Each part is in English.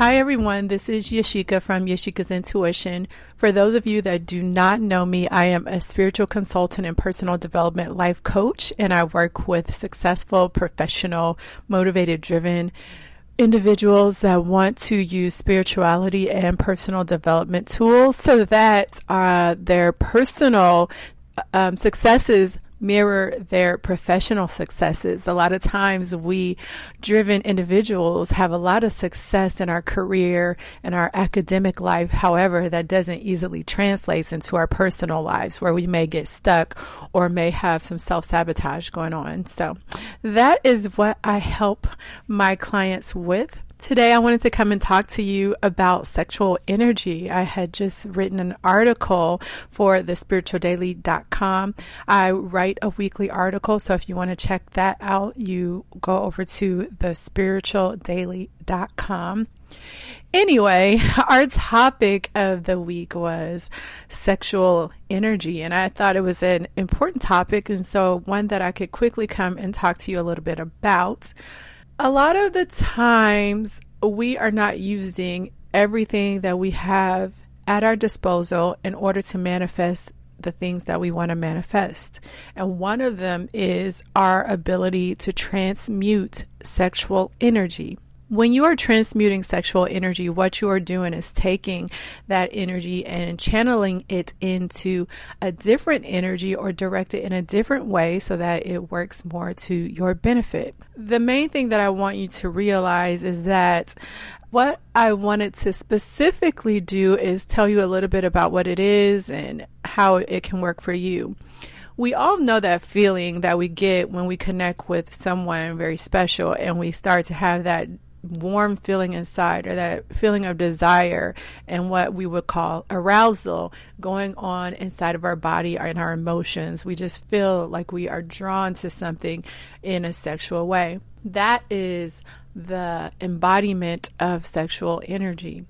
Hi, everyone. This is Yashika from Yashika's Intuition. For those of you that do not know me, I am a spiritual consultant and personal development life coach, and I work with successful, professional, motivated, driven individuals that want to use spirituality and personal development tools so that uh, their personal um, successes mirror their professional successes. A lot of times we driven individuals have a lot of success in our career and our academic life. However, that doesn't easily translate into our personal lives where we may get stuck or may have some self sabotage going on. So that is what I help my clients with. Today, I wanted to come and talk to you about sexual energy. I had just written an article for the spiritualdaily.com. I write a weekly article, so if you want to check that out, you go over to the spiritualdaily.com. Anyway, our topic of the week was sexual energy, and I thought it was an important topic, and so one that I could quickly come and talk to you a little bit about. A lot of the times we are not using everything that we have at our disposal in order to manifest the things that we want to manifest. And one of them is our ability to transmute sexual energy. When you are transmuting sexual energy, what you are doing is taking that energy and channeling it into a different energy or direct it in a different way so that it works more to your benefit. The main thing that I want you to realize is that what I wanted to specifically do is tell you a little bit about what it is and how it can work for you we all know that feeling that we get when we connect with someone very special and we start to have that warm feeling inside or that feeling of desire and what we would call arousal going on inside of our body and our emotions. We just feel like we are drawn to something in a sexual way. That is the embodiment of sexual energy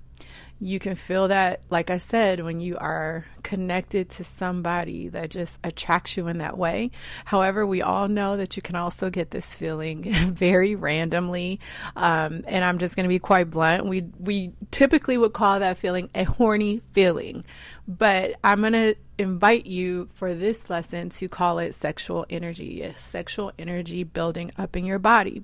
you can feel that, like I said, when you are connected to somebody that just attracts you in that way. However, we all know that you can also get this feeling very randomly. Um, and I'm just going to be quite blunt. We, we typically would call that feeling a horny feeling, but I'm going to invite you for this lesson to call it sexual energy. Sexual energy building up in your body.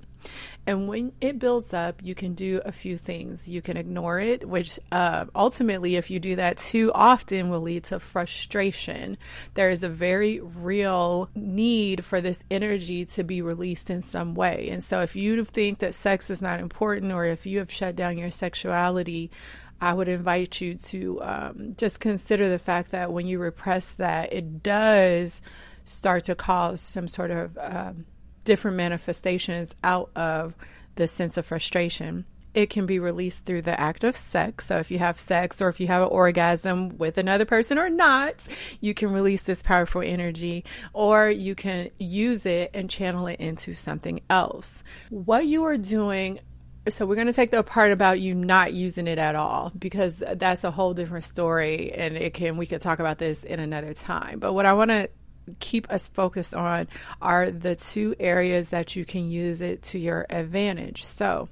And when it builds up, you can do a few things. You can ignore it, which uh, ultimately, if you do that too often, will lead to frustration. There is a very real need for this energy to be released in some way. And so, if you think that sex is not important, or if you have shut down your sexuality, I would invite you to um, just consider the fact that when you repress that, it does start to cause some sort of um, different manifestations out of the sense of frustration. It can be released through the act of sex. So, if you have sex or if you have an orgasm with another person or not, you can release this powerful energy or you can use it and channel it into something else. What you are doing so we're going to take the part about you not using it at all because that's a whole different story and it can we could talk about this in another time but what i want to keep us focused on are the two areas that you can use it to your advantage so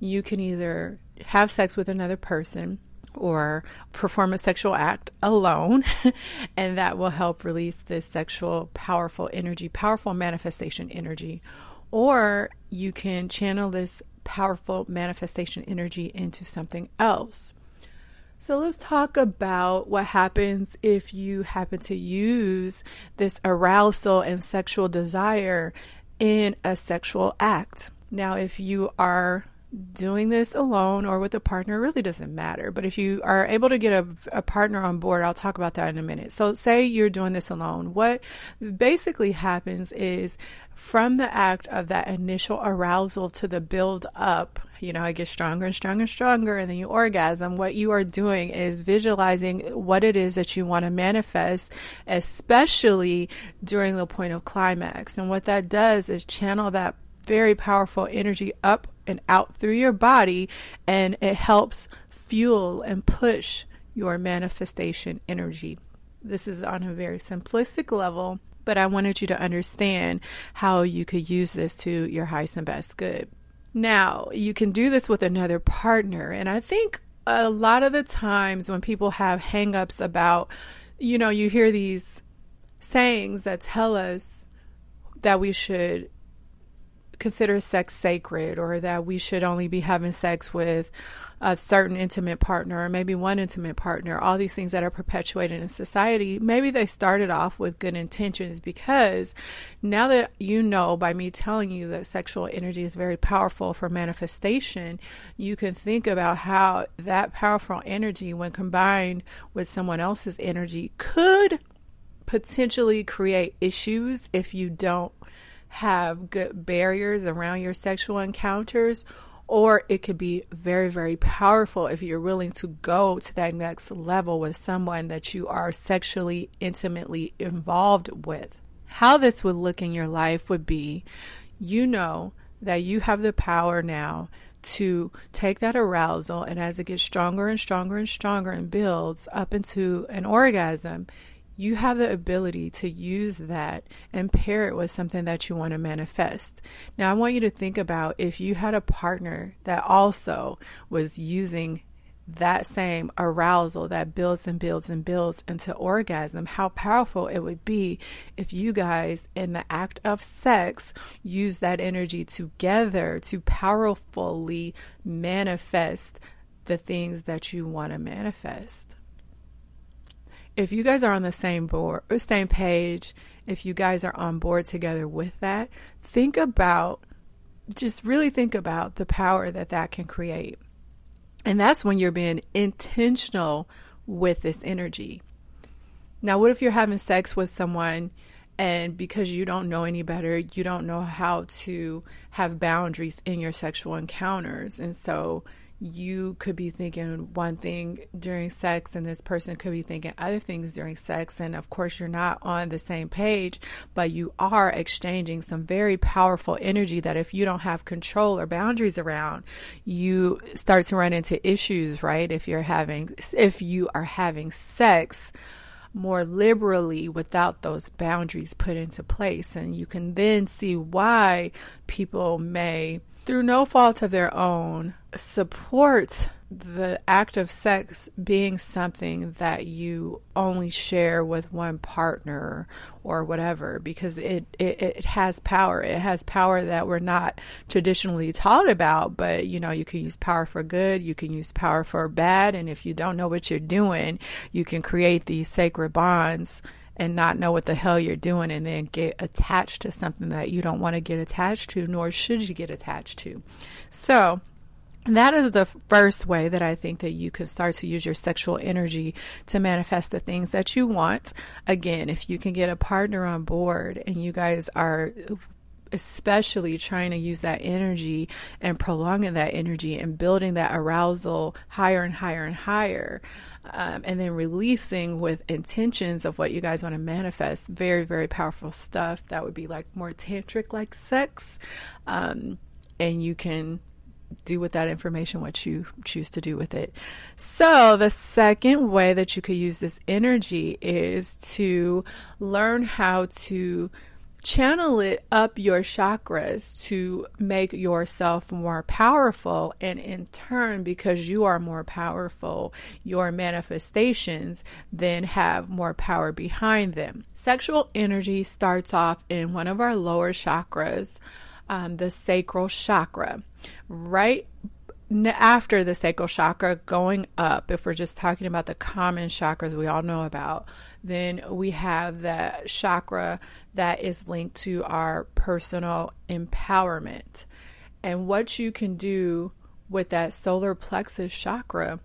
you can either have sex with another person or perform a sexual act alone, and that will help release this sexual, powerful energy, powerful manifestation energy. Or you can channel this powerful manifestation energy into something else. So let's talk about what happens if you happen to use this arousal and sexual desire in a sexual act. Now, if you are doing this alone or with a partner really doesn't matter. But if you are able to get a, a, partner on board, I'll talk about that in a minute. So, say you're doing this alone. What basically happens is from the act of that initial arousal to the build up, you know, it gets stronger and stronger and stronger, and then you orgasm. What you are doing is visualizing what it is that you want to manifest, especially during the point of climax. And what that does is channel that very powerful energy up and out through your body, and it helps fuel and push your manifestation energy. This is on a very simplistic level, but I wanted you to understand how you could use this to your highest and best good. Now, you can do this with another partner. And I think a lot of the times when people have hangups about, you know, you hear these sayings that tell us that we should consider sex sacred or that we should only be having sex with a certain intimate partner or maybe one intimate partner, all these things that are perpetuated in society, maybe they started off with good intentions because now that you know by me telling you that sexual energy is very powerful for manifestation, you can think about how that powerful energy, when combined with someone else's energy, could potentially create issues if you don't have good barriers around your sexual encounters or it could be very, very powerful if you're willing to go to that next level with someone that you are sexually intimately involved with. How this would look in your life would be you know that you have the power now to take that arousal and as it gets stronger and stronger and stronger and builds up into an orgasm, you have the ability to use that and pair it with something that you want to manifest. Now, I want you to think about if you had a partner that also was using that same arousal that builds and builds and builds into orgasm, how powerful it would be if you guys, in the act of sex, use that energy together to powerfully manifest the things that you want to manifest if you guys are on the same board, or same page, if you guys are on board together with that, think about just really think about the power that that can create. And that's when you're being intentional with this energy. Now, what if you're having sex with someone and because you don't know any better, you don't know how to have boundaries in your sexual encounters. And so you could be thinking one thing during sex and this person could be thinking other things during sex. And of course you're not on the same page but you are exchanging some very powerful energy that if you don't have control or boundaries around you start to run into issues right? If you're having if you are having sex more liberally without those boundaries put into place. And you can then see why people may through no fault of their own, support the act of sex being something that you only share with one partner or whatever because it, it, it has power. It has power that we're not traditionally taught about, but you know, you can use power for good, you can use power for bad, and if you don't know what you're doing, you can create these sacred bonds and not know what the hell you're doing and then get attached to something that you don't want to get attached to, nor should you get attached to. So, that is the first way that I think that you can start to use your sexual energy to manifest the things that you want. Again, if you can get a partner on board and you guys are especially trying to use that energy and prolonging that energy and building that arousal higher and higher and higher. Um, and then releasing with intentions of what you guys want to manifest. Very, very powerful stuff. That would be like more tantric like sex. Um, and you can do with that information what you choose to do with it. So, the second way that you could use this energy is to learn how to channel it up your chakras to make yourself more powerful and in turn because you are more powerful your manifestations then have more power behind them sexual energy starts off in one of our lower chakras um, the sacral chakra right after the sacral chakra going up, if we're just talking about the common chakras we all know about, then we have the chakra that is linked to our personal empowerment. And what you can do with that solar plexus chakra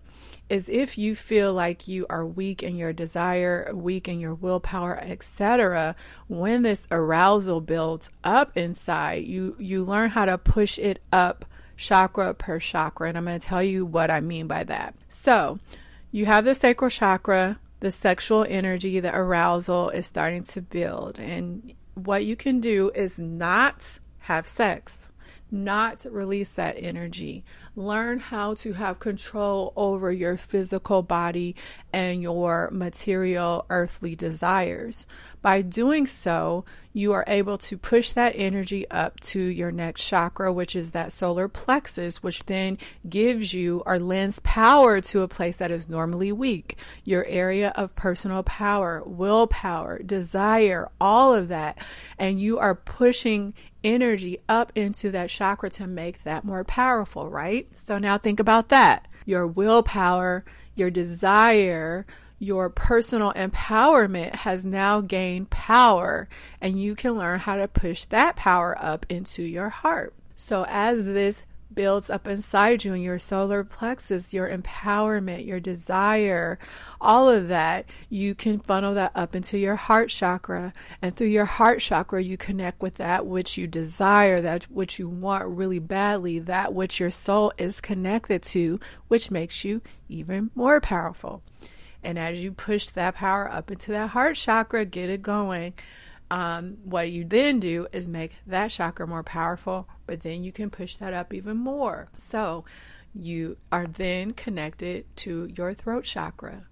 is if you feel like you are weak in your desire, weak in your willpower, etc., when this arousal builds up inside, you you learn how to push it up chakra per chakra. And I'm going to tell you what I mean by that. So, you have the sacral chakra, the sexual energy, the arousal is starting to build. And what you can do is not have sex. Not release that energy. Learn how to have control over your physical body and your material earthly desires. By doing so, you are able to push that energy up to your next chakra, which is that solar plexus, which then gives you or lends power to a place that is normally weak. Your area of personal power, willpower, desire, all of that. And you are pushing energy up into that chakra to make that more powerful, right? So now think about that. Your willpower, your desire, your personal empowerment has now gained power, and you can learn how to push that power up into your heart. So, as this builds up inside you in your solar plexus, your empowerment, your desire, all of that, you can funnel that up into your heart chakra. And through your heart chakra, you connect with that which you desire, that which you want really badly, that which your soul is connected to, which makes you even more powerful. And as you push that power up into that heart chakra, get it going um, what you then do is make that chakra more powerful, but then you can push that up even more. So you are then connected to your throat chakra.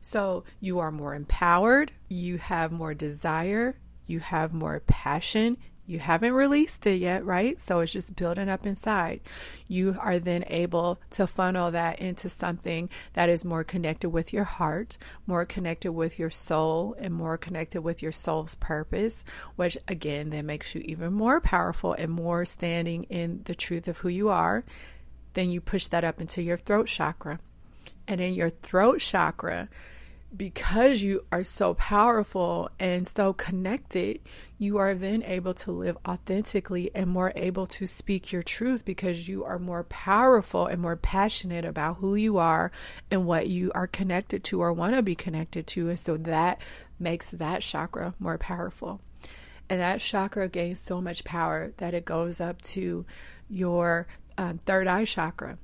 So you are more empowered, you have more desire, you have more passion, you haven't released it yet, right? So it's just building up inside. You are then able to funnel that into something that is more connected with your heart, more connected with your soul, and more connected with your soul's purpose, which again then makes you even more powerful and more standing in the truth of who you are. Then you push that up into your throat chakra. And in your throat chakra, because you are so powerful and so connected, you are then able to live authentically and more able to speak your truth because you are more powerful and more passionate about who you are and what you are connected to or want to be connected to. And so that makes that chakra more powerful. And that chakra gains so much power that it goes up to your um, third eye chakra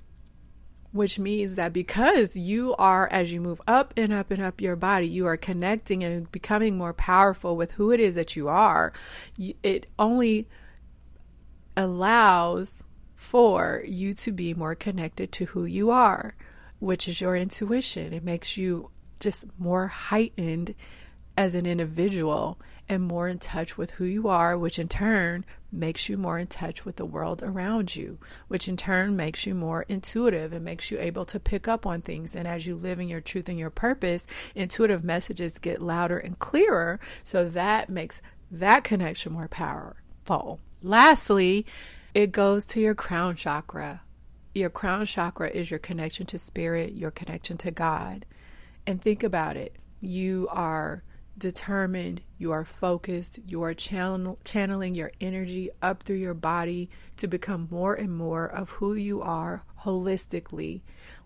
which means that because you are, as you move up and up and up your body, you are connecting and becoming more powerful with who it is that you are. It only allows for you to be more connected to who you are, which is your intuition. It makes you just more heightened as an individual and more in touch with who you are, which in turn makes you more in touch with the world around you, which in turn makes you more intuitive and makes you able to pick up on things. And as you live in your truth and your purpose, intuitive messages get louder and clearer. So that makes that connection more powerful. Lastly, it goes to your crown chakra. Your crown chakra is your connection to spirit, your connection to God. And think about it. You are determined, you are focused, you are channel, channeling your energy up through your body to become more and more of who you are holistically.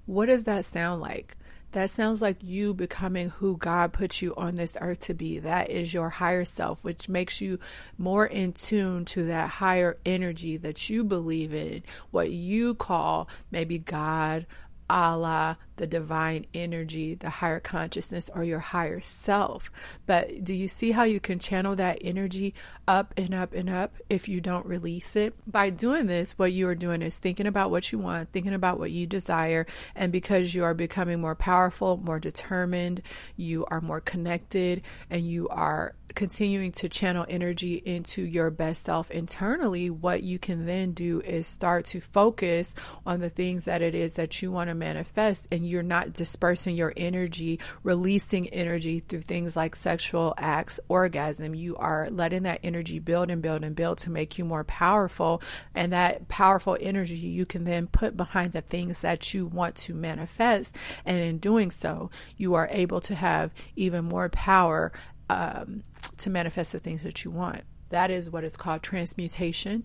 What does that sound like? That sounds like you becoming who God put you on this earth to be. That is your higher self, which makes you more in tune to that higher energy that you believe in, what you call maybe God, Allah, the divine energy, the higher consciousness, or your higher self. But do you see how you can channel that energy up and up and up if you don't release it? By doing this, what you are doing is thinking about what you want, thinking about what you desire, and because you are becoming more powerful, more determined, you are more connected, and you are continuing to channel energy into your best self internally, what you can then do is start to focus on the things that it is that you want to manifest and you're not dispersing your energy, releasing energy through things like sexual acts, orgasm. You are letting that energy build and build and build to make you more powerful. And that powerful energy you can then put behind the things that you want to manifest. And in doing so, you are able to have even more power um, to manifest the things that you want. That is what is called transmutation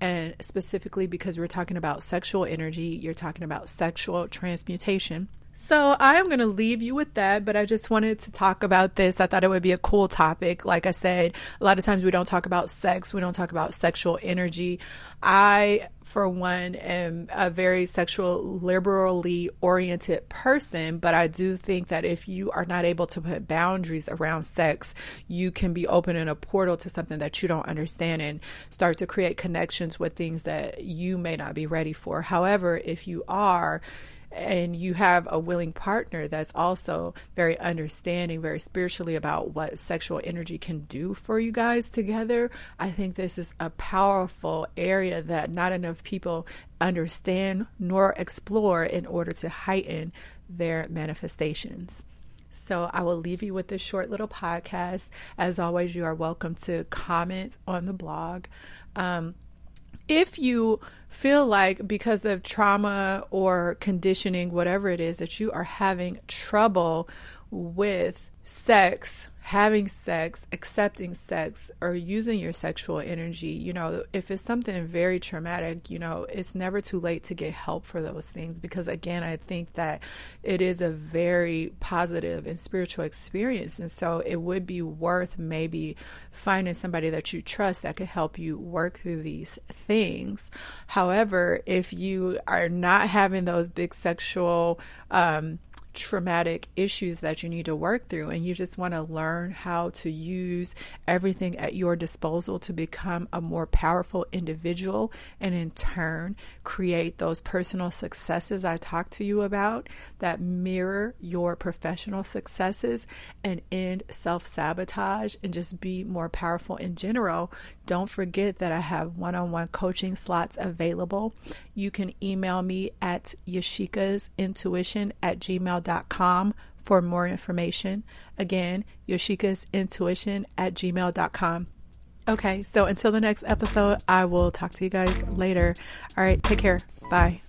and specifically because we're talking about sexual energy, you're talking about sexual transmutation. So I am going to leave you with that, but I just wanted to talk about this. I thought it would be a cool topic. Like I said, a lot of times we don't talk about sex, we don't talk about sexual energy. I for one, am a very sexual, liberally oriented person, but I do think that if you are not able to put boundaries around sex, you can be opening a portal to something that you don't understand and start to create connections with things that you may not be ready for. However, if you are, and you have a willing partner that's also very understanding, very spiritually about what sexual energy can do for you guys together, I think this is a powerful area that not enough people understand nor explore in order to heighten their manifestations. So I will leave you with this short little podcast. As always, you are welcome to comment on the blog. Um, if you feel like because of trauma or conditioning, whatever it is, that you are having trouble with sex, having sex, accepting sex, or using your sexual energy, you know, if it's something very traumatic, you know, it's never too late to get help for those things because, again, I think that it is a very positive and spiritual experience. And so it would be worth maybe finding somebody that you trust that could help you work through these things. However, if you are not having those big sexual, um, traumatic issues that you need to work through and you just want to learn how to use everything at your disposal to become a more powerful individual and in turn create those personal successes I talked to you about that mirror your professional successes and end self sabotage and just be more powerful in general, don't forget that I have one on one coaching slots available. You can email me at yashikasintuition at gmail.com for more information. Again, Yashika's intuition at gmail.com. Okay, so until the next episode, I will talk to you guys later. All right, take care. Bye.